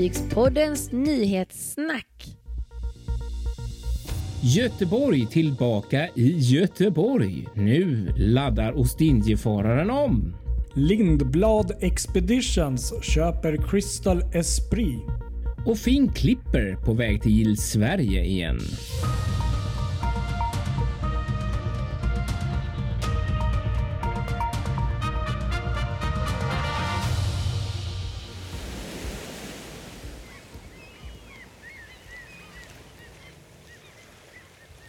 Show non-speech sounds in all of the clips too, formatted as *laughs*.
Fartygspoddens nyhetssnack. Göteborg tillbaka i Göteborg. Nu laddar Ostindiefararen om. Lindblad Expeditions köper Crystal Esprit. Och Finn Klipper på väg till Sverige igen.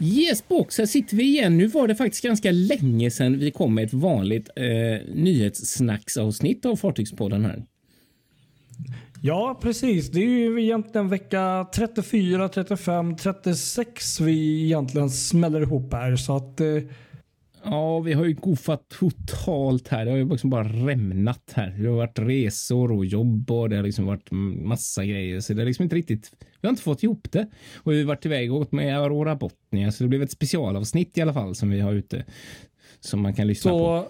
Yes box, här sitter vi igen. Nu var det faktiskt ganska länge sedan vi kom med ett vanligt eh, nyhetssnacksavsnitt av Fartygspodden här. Ja, precis. Det är ju egentligen vecka 34, 35, 36 vi egentligen smäller ihop här. Så att... Eh... Ja, vi har ju goofat totalt här. Det har ju liksom bara rämnat här. Det har varit resor och jobb och det har liksom varit massa grejer. Så det är liksom inte riktigt. Vi har inte fått ihop det och vi har varit iväg och åkt med Aurora Botnia, så det blev ett specialavsnitt i alla fall som vi har ute som man kan lyssna så... på.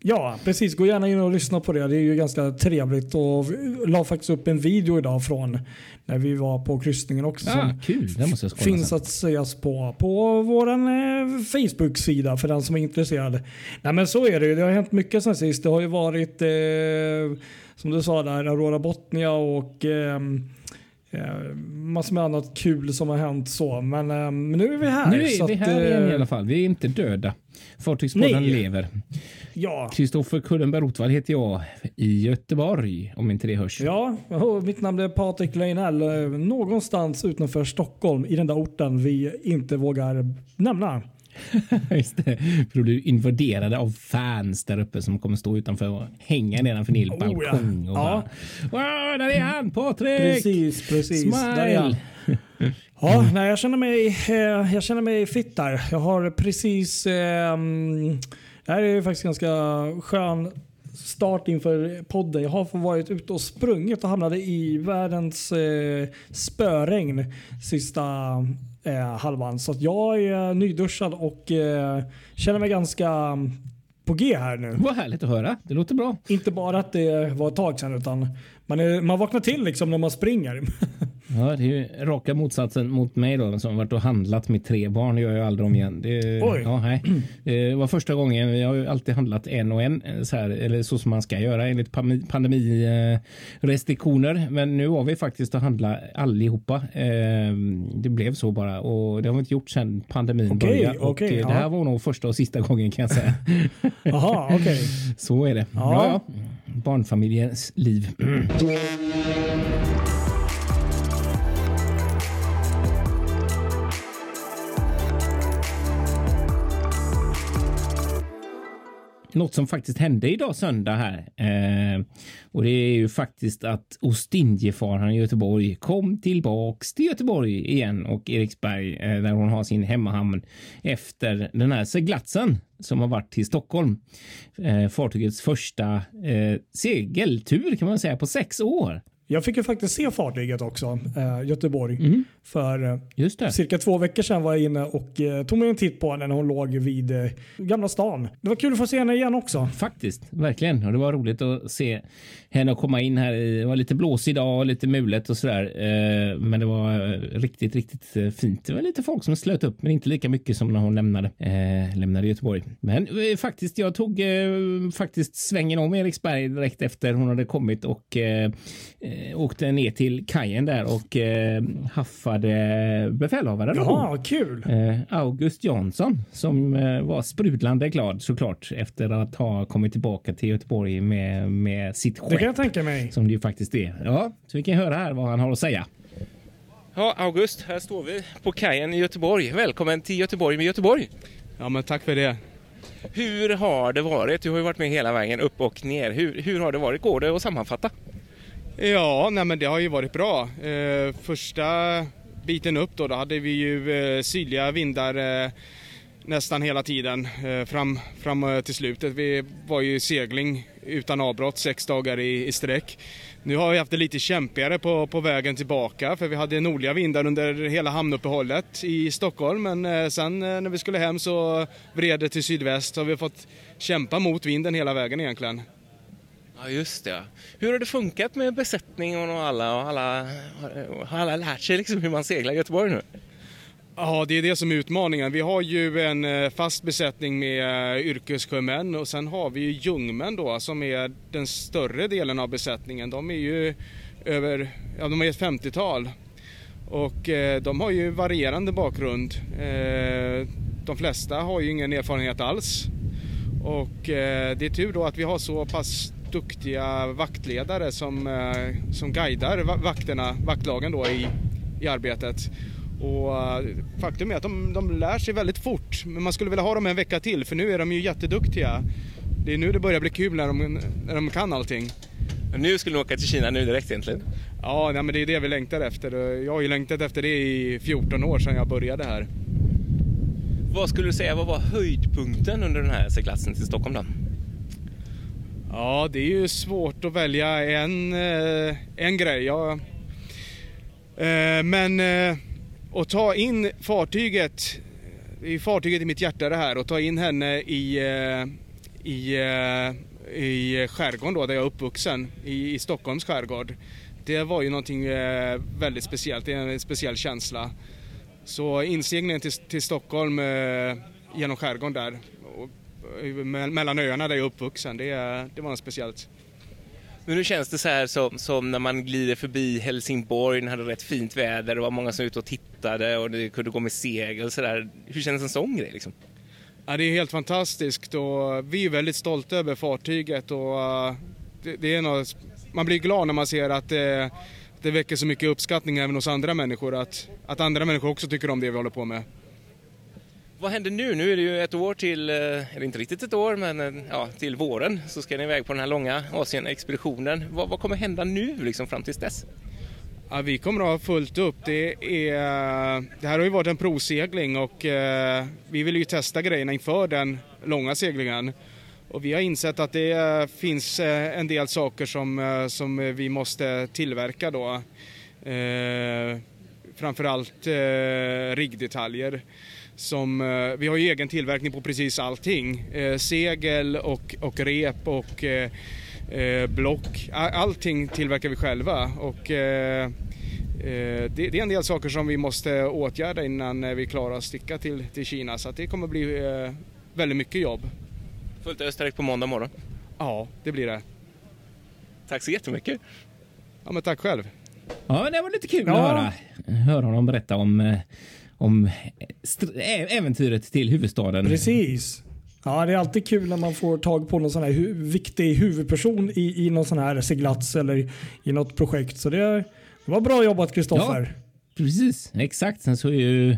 Ja, precis. Gå gärna in och lyssna på det. Det är ju ganska trevligt. Och la faktiskt upp en video idag från när vi var på kryssningen också. Ah, kul, det måste jag finns att ses på på vår eh, Facebook-sida för den som är intresserad. Nej men så är det ju. Det har hänt mycket sen sist. Det har ju varit eh, som du sa där, Aurora Botnia och eh, Eh, massor med annat kul som har hänt så. Men, eh, men nu är vi här. Nu är vi att, här igen i alla fall. Vi är inte döda. Fartygspodden lever. Ja. Kristoffer Kullenberg Rotvall heter jag i Göteborg, om inte det hörs. Ja, mitt namn är Patrik Leinell. Eh, någonstans utanför Stockholm i den där orten vi inte vågar nämna. *laughs* Just det. För du blir invaderade av fans där uppe som kommer stå utanför och hänga nedanför din oh, balkong. Ja. Och ja. bara, där är han Patrik! Precis, precis. Smile! Där är han. *laughs* Ja, nej, jag känner mig, eh, jag känner mig fit där. Jag har precis... Eh, det här är faktiskt ganska skön start inför podden. Jag har varit ute och sprungit och hamnade i världens eh, spöregn sista eh, halvan. Så jag är nyduschad och eh, känner mig ganska på G här nu. Vad härligt att höra. Det låter bra. Inte bara att det var ett tag sedan utan man, är, man vaknar till liksom när man springer. *laughs* Ja, det är ju raka motsatsen mot mig då som varit och handlat med tre barn. Det gör jag aldrig om igen. Det, Oj. Ja, nej. det var första gången. Jag har ju alltid handlat en och en så här, eller så som man ska göra enligt pandemirestriktioner. Men nu har vi faktiskt att handla allihopa. Ehm, det blev så bara och det har vi inte gjort sedan pandemin okay, började. Och okay, det ja. här var nog första och sista gången kan jag säga. *laughs* Jaha, okej. Okay. Så är det. Ja. Ja, Barnfamiljens liv. *clears throat* något som faktiskt hände idag söndag här. Eh, och det är ju faktiskt att Ostindiefararen i Göteborg kom tillbaks till Göteborg igen och Eriksberg eh, där hon har sin hemmahamn efter den här seglatsen som har varit till Stockholm. Eh, fartygets första eh, segeltur kan man säga på sex år. Jag fick ju faktiskt se fartyget också, eh, Göteborg. Mm. För eh, cirka två veckor sedan var jag inne och eh, tog mig en titt på henne när hon låg vid eh, Gamla stan. Det var kul att få se henne igen också. Faktiskt, verkligen. Och det var roligt att se henne komma in här. Det var lite blåsig dag och lite mulet och sådär. Eh, men det var eh, riktigt, riktigt eh, fint. Det var lite folk som slöt upp, men inte lika mycket som när hon lämnade, lämnade Göteborg. Men faktiskt, jag tog faktiskt svängen om Eriksberg direkt efter hon hade kommit och åkte ner till kajen där och haffade befälhavaren. Ja, kul! August Jansson som var sprudlande glad såklart efter att ha kommit tillbaka till Göteborg med, med sitt skepp. Det kan jag tänka mig. Som det ju faktiskt är. Ja, så vi kan höra här vad han har att säga. Ja, August, här står vi på kajen i Göteborg. Välkommen till Göteborg med Göteborg. Ja, men tack för det. Hur har det varit? Du har ju varit med hela vägen upp och ner. Hur, hur har det varit? Går det att sammanfatta? Ja, nej men det har ju varit bra. Eh, första biten upp då, då hade vi ju eh, sydliga vindar eh, nästan hela tiden eh, fram, fram eh, till slutet. Vi var ju i segling utan avbrott sex dagar i, i sträck. Nu har vi haft det lite kämpigare på, på vägen tillbaka för vi hade nordliga vindar under hela hamnuppehållet i Stockholm men eh, sen eh, när vi skulle hem så vred det till sydväst så har vi fått kämpa mot vinden hela vägen egentligen. Ja, just det. Hur har det funkat med besättningen och alla? Och alla har alla lärt sig liksom hur man seglar i Göteborg nu? Ja, det är det som är utmaningen. Vi har ju en eh, fast besättning med eh, yrkessjömän och sen har vi ju jungmän då som är den större delen av besättningen. De är ju över, ja de är ett 50-tal och eh, de har ju varierande bakgrund. Eh, de flesta har ju ingen erfarenhet alls och det är tur då att vi har så pass duktiga vaktledare som, som guidar vakterna, vaktlagen då i, i arbetet. Och eh, faktum är att de, de lär sig väldigt fort, men man skulle vilja ha dem en vecka till för nu är de ju jätteduktiga. Det är nu det börjar bli kul när de, när de kan allting. nu skulle ni åka till Kina nu direkt egentligen? Ja, nej, men det är det vi längtar efter. Jag har ju längtat efter det i 14 år sedan jag började här. Vad skulle du säga, vad var höjdpunkten under den här seglatsen till Stockholm då? Ja, det är ju svårt att välja en, eh, en grej. Ja. Eh, men eh, att ta in fartyget, i fartyget i mitt hjärta det här, och ta in henne i, i, i skärgården då, där jag är uppvuxen, i, i Stockholms skärgård. Det var ju någonting väldigt speciellt, det är en speciell känsla. Så inseglingen till, till Stockholm genom skärgården där, mellan öarna där jag är uppvuxen, det, det var något speciellt. Men nu känns det så här som, som, när man glider förbi Helsingborg, det hade rätt fint väder, det var många som var ute och tittade och det kunde gå med segel så där. Hur känns en sån grej liksom? Ja, det är helt fantastiskt och vi är väldigt stolta över fartyget och uh, det, det, är något, man blir glad när man ser att det, det väcker så mycket uppskattning även hos andra människor, att, att andra människor också tycker om det vi håller på med. Vad händer nu? Nu är det ju ett år till, eh, eller inte riktigt ett år, men eh, ja, till våren så ska ni iväg på den här långa Asien-expeditionen. Vad, vad kommer hända nu liksom fram tills dess? Ja, vi kommer att ha fullt upp. Det, är, det här har ju varit en provsegling och eh, vi vill ju testa grejerna inför den långa seglingen. Och vi har insett att det eh, finns en del saker som, som vi måste tillverka då. Eh, framförallt eh, riggdetaljer. Som, eh, vi har ju egen tillverkning på precis allting. Eh, segel och, och rep och eh, block. Allting tillverkar vi själva. Och, det, är en del saker som vi måste åtgärda innan vi klarar att sticka till, till Kina. Så det kommer bli väldigt mycket jobb. Fullt ös direkt på måndag morgon? Ja, det blir det. Tack så jättemycket. Ja, men tack själv. Ja, det var lite kul ja. att höra, höra honom berätta om om äventyret till huvudstaden. Precis. Ja, det är alltid kul när man får tag på någon sån här hu viktig huvudperson i, i någon sån här seglats eller i något projekt. Så det, det var bra jobbat Kristoffer. Ja, precis, exakt. Sen så är ju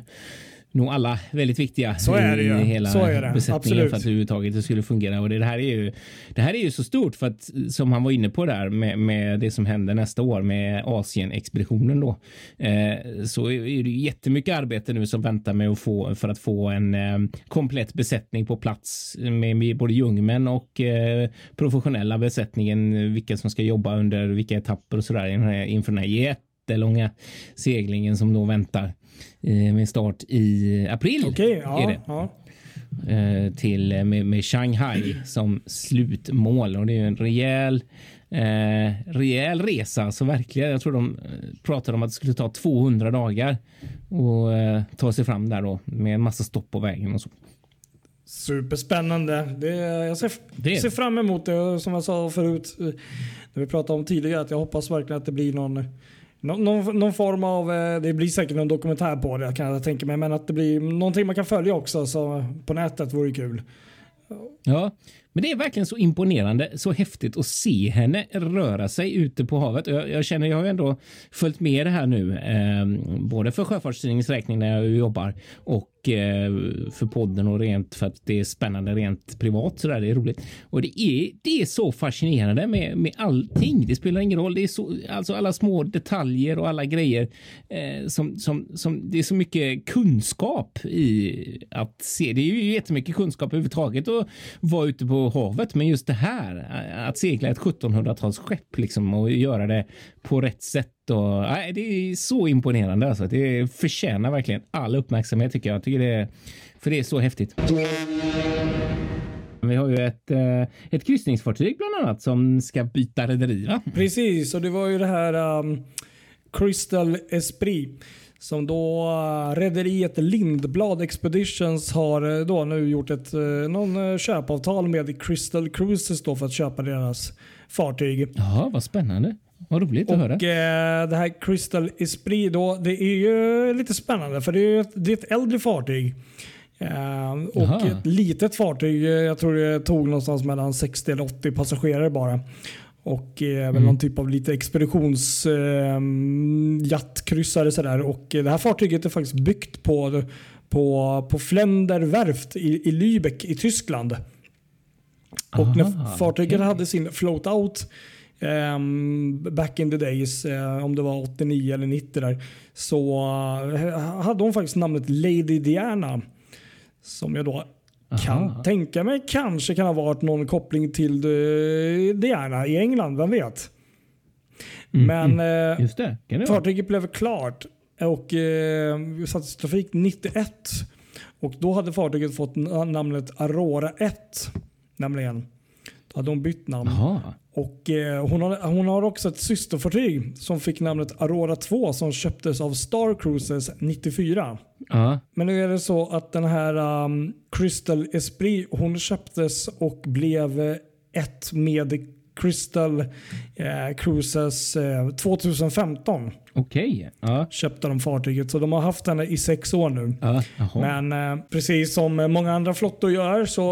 nog alla väldigt viktiga så är det ju. i hela så är det. besättningen Absolut. för att överhuvudtaget det skulle fungera. Och det, här är ju, det här är ju så stort för att som han var inne på där med, med det som händer nästa år med Asien-expeditionen då. Eh, så är det jättemycket arbete nu som väntar med att få för att få en eh, komplett besättning på plats med, med både jungmän och eh, professionella besättningen, vilka som ska jobba under vilka etapper och sådär inför den här jättelånga seglingen som då väntar eh, med start i april. Okej, ja, ja. Eh, till eh, med, med, Shanghai som slutmål och det är en rejäl eh, rejäl resa. Så verkligen, jag tror de pratade om att det skulle ta 200 dagar och eh, ta sig fram där då med en massa stopp på vägen och så. Superspännande. Det, jag ser, det. ser fram emot det. Som jag sa förut när vi pratade om tidigare att jag hoppas verkligen att det blir någon någon, någon, form av, eh, det blir säkert någon dokumentär på det kan jag tänka mig, men att det blir någonting man kan följa också så på nätet vore kul. Ja, men det är verkligen så imponerande, så häftigt att se henne röra sig ute på havet. Jag, jag känner, jag har ju ändå följt med det här nu, eh, både för Sjöfartstidningens räkning när jag jobbar och Eh, för podden och rent för att det är spännande rent privat. Så där, det är roligt och det är. Det är så fascinerande med med allting. Det spelar ingen roll. Det är så alltså alla små detaljer och alla grejer eh, som som som det är så mycket kunskap i att se. Det är ju jättemycket kunskap överhuvudtaget att vara ute på havet, men just det här att segla ett 1700-talsskepp liksom och göra det på rätt sätt. Och, nej, det är så imponerande. Alltså. Det förtjänar verkligen all uppmärksamhet tycker jag. jag tycker det, för det är så häftigt. Vi har ju ett, eh, ett kryssningsfartyg bland annat som ska byta rederi. Precis, och det var ju det här um, Crystal Esprit. Som då uh, rederiet Lindblad Expeditions har uh, då nu gjort ett uh, någon, köpavtal med Crystal Cruises då för att köpa deras fartyg. Ja, vad spännande. Vad roligt att höra. Och eh, det här Crystal Esprit då, det är ju lite spännande för det är ett, det är ett äldre fartyg. Eh, och Jaha. ett litet fartyg. eh, Jag tror det tog någonstans mellan 60 eller 80 passagerare bara. Och eh, Mm. någon typ av lite expeditions eh, sådär. Och eh, det här fartyget är faktiskt byggt på, på, på Flender verft i, i Lübeck i Tyskland. Och när Aha, fartyget okej. hade sin float out back in the days, eh, om det var 89 eller 90 där, så eh, hade hon faktiskt namnet Lady Diana. Som jag då kan Aha. tänka mig kanske kan ha varit någon koppling till eh, Diana i England, vem vet? Mm, Men eh, Just det, kan det vara. Fartyget blev klart och eh, sattes i trafik 91. Och då hade fartyget fått namnet Aurora 1. Nämligen. Då hade hon bytt namn. Jaha. Och eh, hon, har, hon har också ett systerfartyg som fick namnet Aurora 2 som köptes av Star Cruises 94. Ja. Men nu är det så att den här um, Crystal Esprit hon köptes och blev eh, ett med Crystal eh, Cruises eh, 2015 Okej. Ja. köpte de fartyget. Så de har haft henne i sex år nu. Ja. Men eh, precis som många andra flottor gör så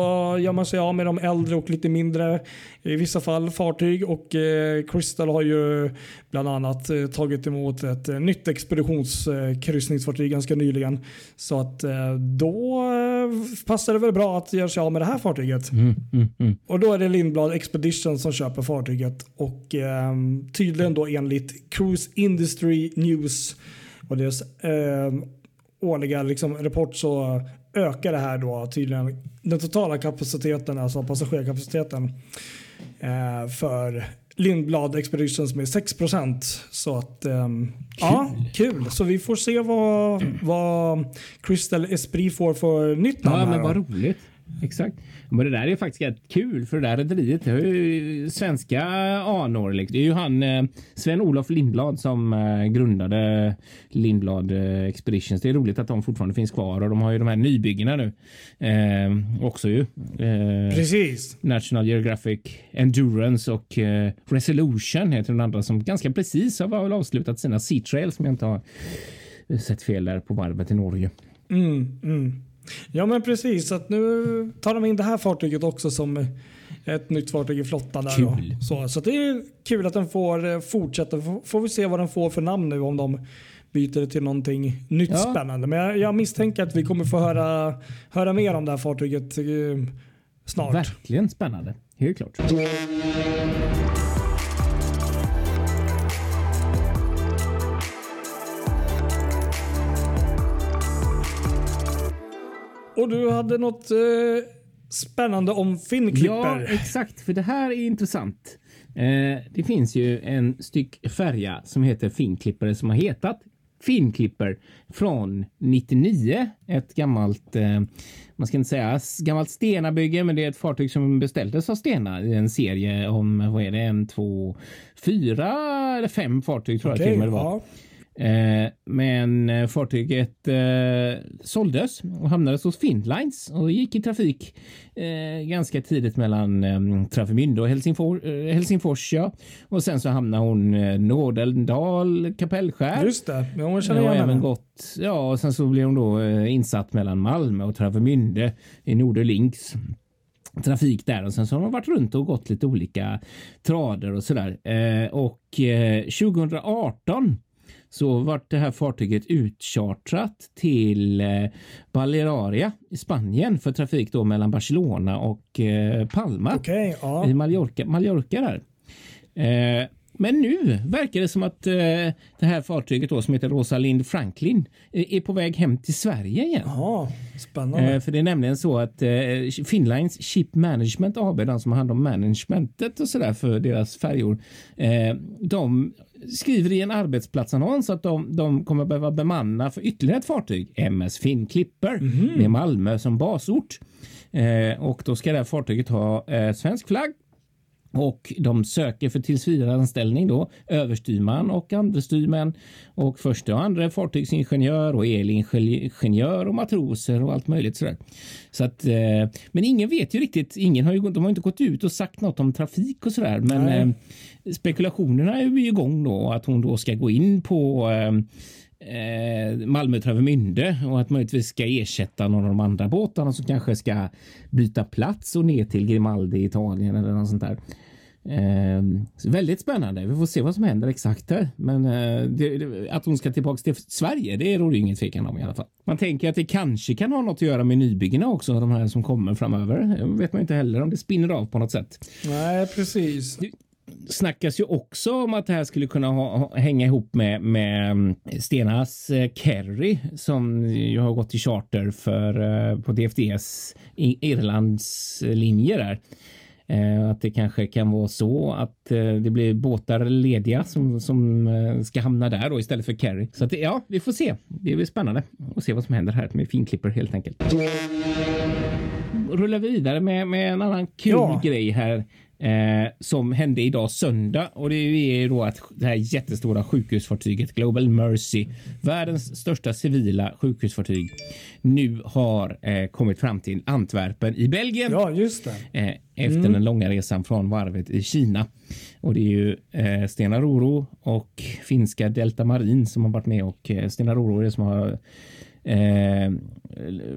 gör man sig av med de äldre och lite mindre i vissa fall fartyg. Och eh, Crystal har ju bland annat eh, tagit emot ett eh, nytt expeditionskryssningsfartyg ganska nyligen. Så att eh, då eh, passar det väl bra att göra sig av med det här fartyget. Mm, mm, mm. Och då är det Lindblad Expedition som köper fartyget. Och tydligen då enligt Cruise Industry News och deras ehm, årliga liksom, rapport så ökar det här då tydligen den totala kapaciteten, alltså passagerarkapaciteten eh, för Lindblad Expeditions med 6% Så att, ehm, ja, kul. Så vi får se vad, vad Crystal Esprit får för nytt namn Ja, men vad roligt. Exakt. Men det där är faktiskt rätt kul för det där rederiet har ju svenska anor. Liksom. Det är ju han eh, Sven-Olof Lindblad som eh, grundade Lindblad eh, Expeditions. Det är roligt att de fortfarande finns kvar och de har ju de här nybyggena nu eh, också ju. Eh, Precis. National Geographic Endurance och eh, Resolution heter den andra som ganska precis har väl avslutat sina Sea Trail som jag inte har sett fel där på varvet i Norge. Mm, mm. Ja men precis, att nu tar de in det här fartyget också som ett nytt fartyg i flottan. Där då. Kul. Så, så det är kul att den får eh, fortsätta. Får, får vi se vad den får för namn nu om de byter det till någonting nytt Ja. spännande. Men jag, jag misstänker att vi kommer få höra, höra mer om det här fartyget eh, snart. Verkligen spännande. Helt klart. Och du hade något eh, spännande om Ja, Finnklipper. exakt. För det här är intressant. Eh, det finns ju en styck färja som heter Finnklipper som har hetat Finnklipper från 99. Ett gammalt, eh, man ska inte säga gammalt Stena-bygge, men det är ett fartyg som beställdes av Stena i en serie om, vad är det, en, två, fyra eller fem fartyg tror jag till och med det var. ja. Eh, men eh, fartyget eh, såldes och hamnade hos Finnlines och gick i trafik ganska tidigt mellan Travemünde och Helsingfors. Helsingfors ja. Och sen så hamnade hon Nådeldal, Kapellskär. Just det, ja, hon känner igen även gått, ja, och sen så blev hon då insatt mellan Malmö och Travemünde i Norderlinks trafik där och sen så har de varit runt och gått lite olika trader och sådär. Och eh, 2018 så vart det här fartyget utchartrat till eh, Balearia i Spanien för trafik då mellan Barcelona och eh, Palma Okej, ja. i Mallorca, Mallorca där. Eh, Men nu verkar det som att eh, det här fartyget då, som heter Rosalind Franklin eh, är på väg hem till Sverige igen. Ja, spännande. Eh, för det är nämligen så att eh, Finlines Ship Management AB, de som har hand om managementet och sådär för deras färjor, eh, de skriver i en arbetsplatsannons att de, de kommer behöva bemanna för ytterligare ett fartyg, MS Finn Clipper, med Malmö som basort. Eh, och då ska det här fartyget ha svensk flagg och de söker för tillsvidareanställning då överstyrman och andrestyrmän och första och andra fartygsingenjör och elingenjör och matroser och allt möjligt sådär. Så att, eh, men ingen vet ju riktigt. Ingen har ju, de har inte gått ut och sagt något om trafik och sådär. Men eh, spekulationerna är ju igång då att hon då ska gå in på eh, eh, Malmö Travemünde och att möjligtvis ska ersätta någon av de andra båtarna som kanske ska byta plats och ner till Grimaldi i Italien eller något sånt där. Eh, väldigt spännande. Vi får se vad som händer exakt här. Men eh, det, det, att hon ska tillbaka till Sverige, det råder ju ingen tvekan om i alla fall. Man tänker att det kanske kan ha något att göra med nybyggena också, de här som kommer framöver. Det vet man inte heller om det spinner av på något sätt Nej, precis. snackas ju också om att det här skulle kunna ha, hänga ihop med, med mm, Stenas eh, Kerry som ju har gått i charter för, eh, på DFDS Irlands eh, linje där. Eh, att det kanske kan vara så att eh, det blir båtar lediga som, som eh, ska hamna där då istället för Kerry. Så att ja, vi får se. Det blir spännande att se vad som händer här med finklipper helt enkelt. Rullar vi vidare med, med en annan kul Ja. grej här eh, som hände idag söndag och det är ju då att det här jättestora sjukhusfartyget Global Mercy, världens största civila sjukhusfartyg, nu har eh, kommit fram till Antwerpen i Belgien. Ja, just det. Eh, efter den långa resan från varvet i Kina. Och det är ju eh, Stena Roro och finska Delta Marin som har varit med och eh, Stena Roro är det som har eh,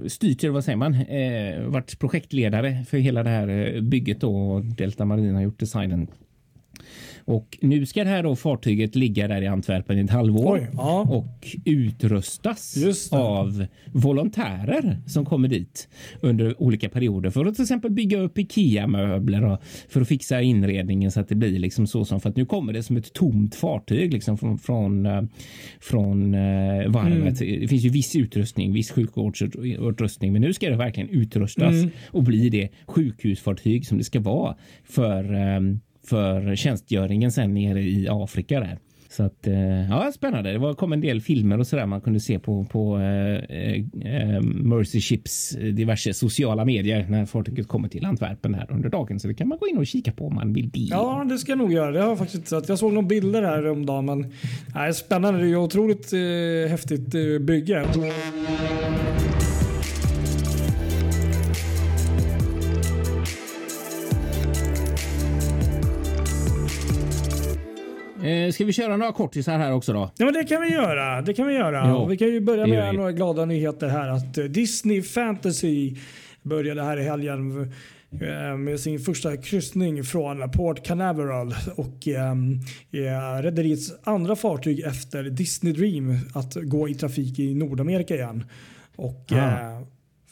styrt, eller vad säger man, eh, varit projektledare för hela det här eh, bygget då och Delta Marina har gjort designen. Och nu ska det här då fartyget ligga där i Antwerpen i ett halvår Oj, ja. och utrustas av volontärer som kommer dit under olika perioder för att till exempel bygga upp Ikea-möbler och för att fixa inredningen så att det blir liksom så som för att nu kommer det som ett tomt fartyg liksom från från, eh, från eh, varvet. Det finns ju viss utrustning, viss sjukvårdsutrustning, men nu ska det verkligen utrustas och bli det sjukhusfartyg som det ska vara för eh, för tjänstgöringen sen nere i Afrika där. Så att eh, ja, spännande. Det var, kom en del filmer och så där man kunde se på, på eh, eh, eh Mercy Ships eh, diverse sociala medier när fartyget kommer till Antwerpen här under dagen. Så det kan man gå in och kika på om man vill det. Ja, det ska jag nog göra. Det har jag faktiskt sett. Jag såg några bilder här om dagen, men nej, spännande. Det är ju otroligt eh, häftigt eh, bygge. Eh, ska vi köra några kortisar här också då? Ja, men det kan vi göra. Det kan vi göra. Och vi kan ju börja med några glada nyheter här. Att eh, Disney Fantasy började här i helgen eh, med sin första kryssning från Port Canaveral och eh, är rederiets andra fartyg efter Disney Dream att gå i trafik i Nordamerika igen. Och eh,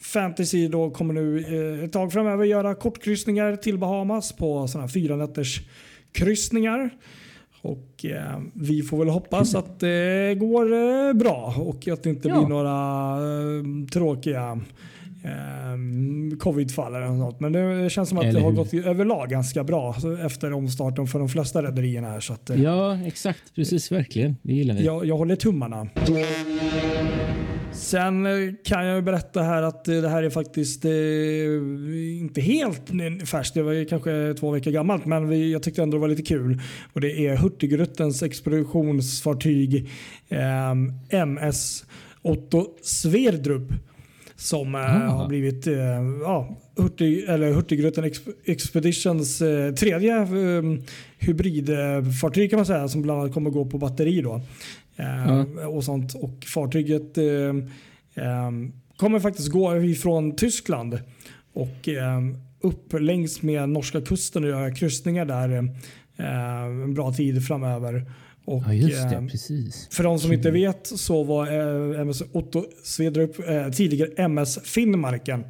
Fantasy då kommer nu eh, ett tag framöver göra kortkryssningar till Bahamas på sådana här fyra nätters kryssningar. Och eh, vi får väl hoppas att det går eh, bra och att det inte Ja. blir några eh, tråkiga eh, covidfall eller något. Men det känns som att det har gått överlag ganska bra efter omstarten för de flesta rederierna här. Så att, eh, Ja, exakt. Precis, verkligen. Det gillar vi. jag, jag håller tummarna. Sen eh, kan jag berätta här att eh, det här är faktiskt eh, inte helt färskt. Det var kanske två veckor gammalt men jag tyckte ändå det var lite kul. Och Det är Hurtigrutens expeditionsfartyg MS Otto Sverdrup som Ah. har blivit ja, Hurtig, eller Hurtigruten Exp- Expeditions eh, tredje eh, hybridfartyg kan man säga som bland annat kommer gå på batteri. Då. Eh, och sånt. Och fartyget eh, eh, kommer faktiskt gå ifrån Tyskland och upp längs med norska kusten och göra kryssningar där en bra tid framöver. Och, Ja, just det. Precis. för de som inte vet så var eh, MS Otto Svedrup eh, tidigare MS Finnmarken.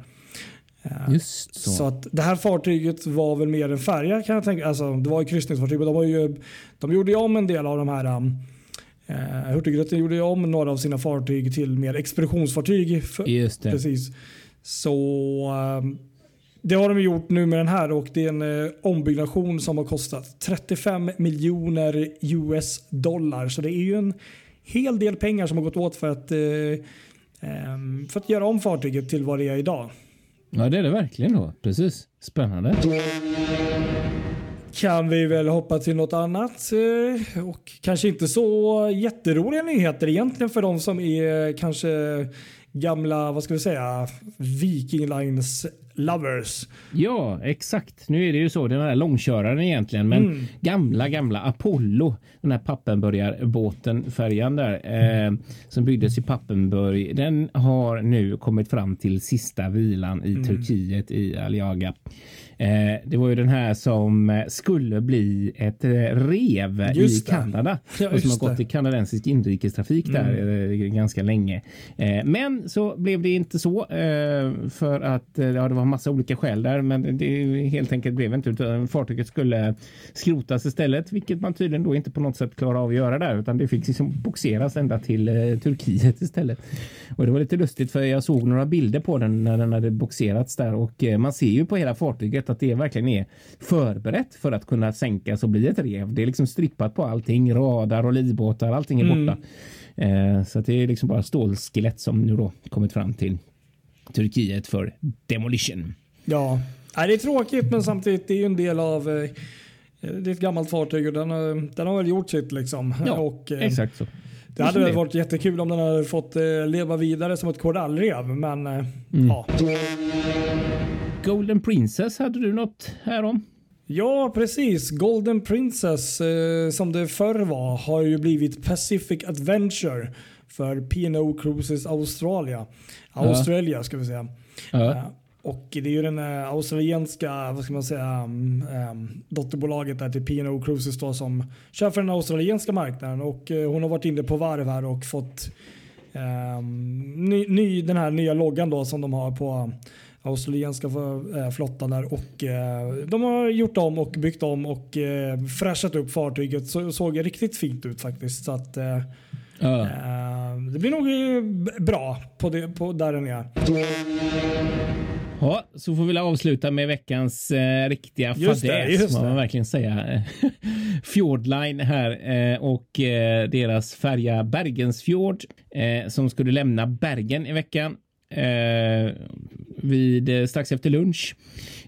Just så. Så att det här fartyget var väl mer en färja kan jag tänka. Alltså, det var ju kryssningsfartyg men de, ju, de gjorde ju om en del av de här Hurtigruten gjorde om några av sina fartyg till mer expeditionsfartyg. För, Just det. Precis. Så um, det har de gjort nu med den här och det är en eh, ombyggnation som har kostat 35 miljoner US dollar. Så det är ju en hel del pengar som har gått åt för att, eh, ehm, för att göra om fartyget till vad det är idag. Ja, det är det verkligen då. Precis. Spännande. Kan vi väl hoppa till något annat. eh, Och kanske inte så jätteroliga nyheter egentligen för de som är kanske gamla, vad ska vi säga, Viking Lines lovers. Ja, exakt. Nu är det ju så. Den här långköraren egentligen, men Mm. gamla, gamla Apollo, den här Pappenburgarbåten, färjan där, eh, som byggdes i Pappenburg, den har nu kommit fram till sista vilan Mm. i Turkiet i Aliaga. Eh, det var ju den här som eh, skulle bli ett eh, rev Just i det. Kanada Ja, och som har gått det. Mm. i kanadensisk inrikestrafik där eh, ganska länge. Men så blev det inte så för att ja, det var massa olika skäl där, men det helt enkelt blev inte utan fartyget skulle skrotas istället, vilket man tydligen då inte på något sätt klarar av att göra där, utan det fick liksom boxeras ända till Turkiet istället. Och det var lite lustigt för jag såg några bilder på den när den hade boxerats där och man ser ju på hela fartyget att det verkligen är förberett för att kunna sänkas och bli ett rev. Det är liksom strippat på allting, radar och livbåtar, allting är borta. Eh, så det är liksom bara stålskelett som nu då kommit fram till Turkiet för demolition. Ja, det är tråkigt men samtidigt det är ju en del av eh, det är ett gammalt fartyg och den, har- den har väl gjort sitt liksom. Ja, och, eh, exakt så. Det hade väl varit jättekul om den hade fått eh, leva vidare som ett korallrev men eh, Mm. ja. Golden Princess hade du något här om? Ja, precis. Golden Princess, eh, som det förr var, har ju blivit Pacific Adventure för P&O Cruises Australia. Australia ska vi säga. Ja. Eh, och det är ju den eh, australienska, vad ska man säga, um, dotterbolaget där till P&O Cruises då, som kör för den australienska marknaden. Och eh, hon har varit inne på varv här och fått um, ny, ny, den här nya loggan då som de har på australienska eh, flottan där och eh, de har gjort om och byggt om och eh, fräschat upp fartyget så såg riktigt fint ut faktiskt. Så att, Ja. det blir nog bra på, det, på där den är. Ja, så får vi väl avsluta med veckans eh, riktiga fadäs, man verkligen säga. *laughs* Fjordline här eh, och eh, deras färja Bergensfjord som skulle lämna Bergen i veckan. Vid eh, strax efter lunch.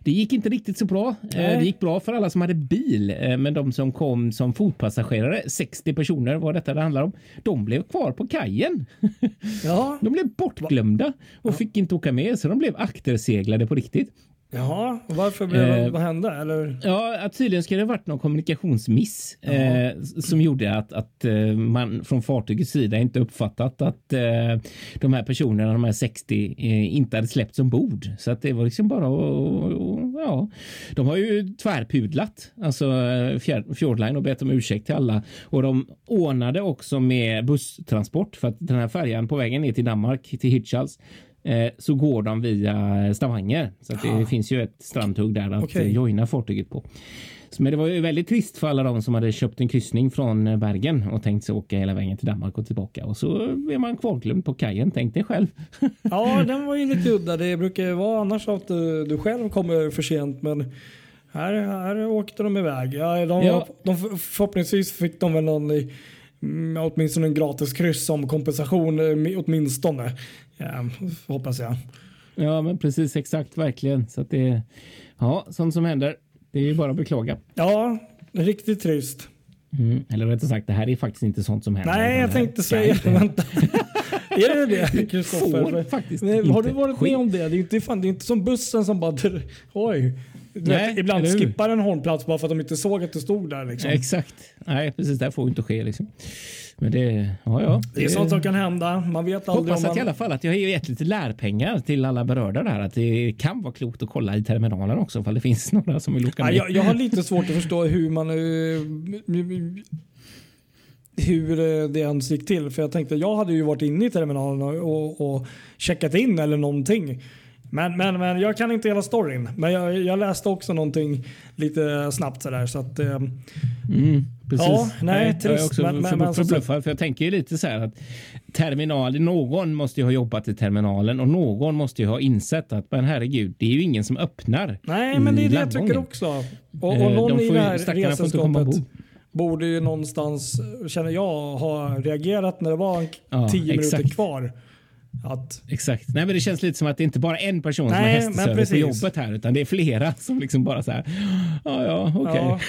Det gick inte riktigt så bra. Eh, Nej. det gick bra för alla som hade bil, eh, men de som kom som fotpassagerare, 60 personer var detta det handlar om, de blev kvar på kajen. Ja, *laughs* De blev bortglömda och fick inte åka med, så de blev akterseglade på riktigt. Jaha, varför blev Eh, vad hände? Eller? Ja, tydligen ska det ha varit någon kommunikationsmiss eh, som gjorde att, att eh, man från fartygets sida inte uppfattat att eh, de här personerna, de här 60, eh, inte hade släppts ombord. Så att det var liksom bara att, och, ja, de har ju tvärpudlat, alltså eh, Fjär- Fjordline och bett om ursäkt till alla och de ordnade också med busstransport för att den här färjan på vägen ner till Danmark till Hirtshals så går de via Stavanger. Så det finns ju ett strandhugg där att Okej. eh, joina fartyget på. Men det var ju väldigt trist för alla de som hade köpt en kryssning från eh, Bergen och tänkt sig åka hela vägen till Danmark och tillbaka. Och så är man kvarglömd på kajen. Tänk dig själv. *laughs* Ja, den var ju lite udda. Det brukar ju vara annars att du, själv kommer för sent. Men här, här åkte de iväg. Ja, de, Ja. De, förhoppningsvis fick de väl någon, mm, åtminstone en gratis kryss som kompensation eh, åtminstone. Ja, hoppas jag. Ja, men precis exakt verkligen. Så att det ja, sånt som händer. Det är ju bara att beklaga. Ja, riktigt trist. Mm. Eller rättare sagt, det här är faktiskt inte sånt som händer. Nej, jag det tänkte säga inte Vänta. är det det Kristoffer? Har du varit med om det? Det är inte, fan, det är inte som bussen som bara... Oj. Du Nej, vet, ibland skippar en hållplats bara för att de inte såg att du stod där. Liksom. Exakt. Nej, precis. Det får inte ske liksom. Men det, ja, ja. Det är sånt som kan hända. Man vet aldrig Hoppas om att i man... alla fall att jag har gett lite lärpengar till alla berörda där. Att det kan vara klokt att kolla i terminalen också ifall det finns några som vill åka Ja, med. jag, jag har lite svårt att förstå hur man... eh, hur eh, det ens gick till. För jag tänkte jag hade ju varit inne i terminalen och, och, och checkat in eller någonting. Men, men, men jag kan inte hela storyn. Men jag, jag läste också någonting lite snabbt sådär. Så att, eh, Mm, precis. Ja, nej, jag är trist, också men- för- men förbluffad, för jag tänker ju lite så här att terminal, någon måste ju ha jobbat i terminalen och någon måste ju ha insett att men herregud, det är ju ingen som öppnar. nej, men det är det jag tycker också. Och, Eh, och någon de i det här resesällskapet borde ju någonstans, känner jag, ha reagerat när det var Ja, tio minuter exakt. kvar. Att, Exakt. Nej, men det känns lite som att det inte bara är en person som har Nej, hästservice på jobbet här, utan det är flera *laughs* som liksom bara så här. Ja, ja, okej. ja,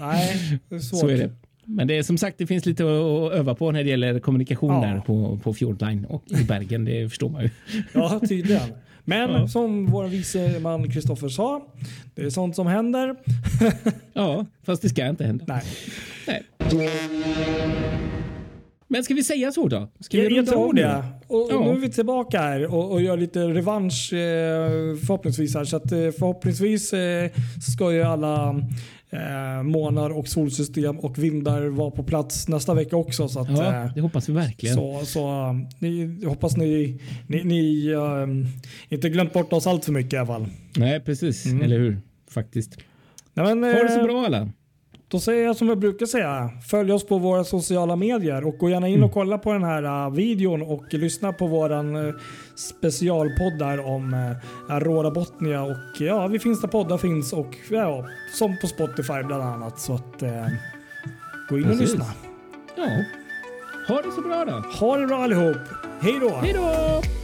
nej, det är svårt. *laughs* Så är det. Men det är som sagt, det finns lite att öva på när det gäller kommunikation Ja. där på, på Fjordline och i Bergen. Det förstår man ju. *laughs* Ja, tydligen. Men Ja. som vår vice man Kristoffer sa, det är sånt som händer. Ja, fast det ska inte hända. Nej. Nej. Men ska vi säga så då? Ska vi Jag, jag runda tror det. Och, Ja. Nu är vi tillbaka här och, och gör lite revansch eh, förhoppningsvis. Här. Så att, eh, förhoppningsvis eh, ska ju alla eh, månar och solsystem och vindar vara på plats nästa vecka också. Så att, Ja, eh, det hoppas vi verkligen. så, så ni, jag hoppas ni, ni, ni eh, inte glömt bort oss allt för mycket i alla fall. Nej, precis. Mm. Eller hur? Faktiskt. Nej, men, Ha det så bra alla. Då säger jag som jag brukar säga. Följ oss på våra sociala medier och gå gärna in och kolla på den här uh, videon och lyssna på våran uh, specialpodd där om uh, Aurora Botnia och ja, vi finns där poddar finns och ja, som på Spotify bland annat. Så att uh, gå in och Precis. lyssna. Ja. Ha det så bra då. Ha det bra allihop. Hej då! Hej då!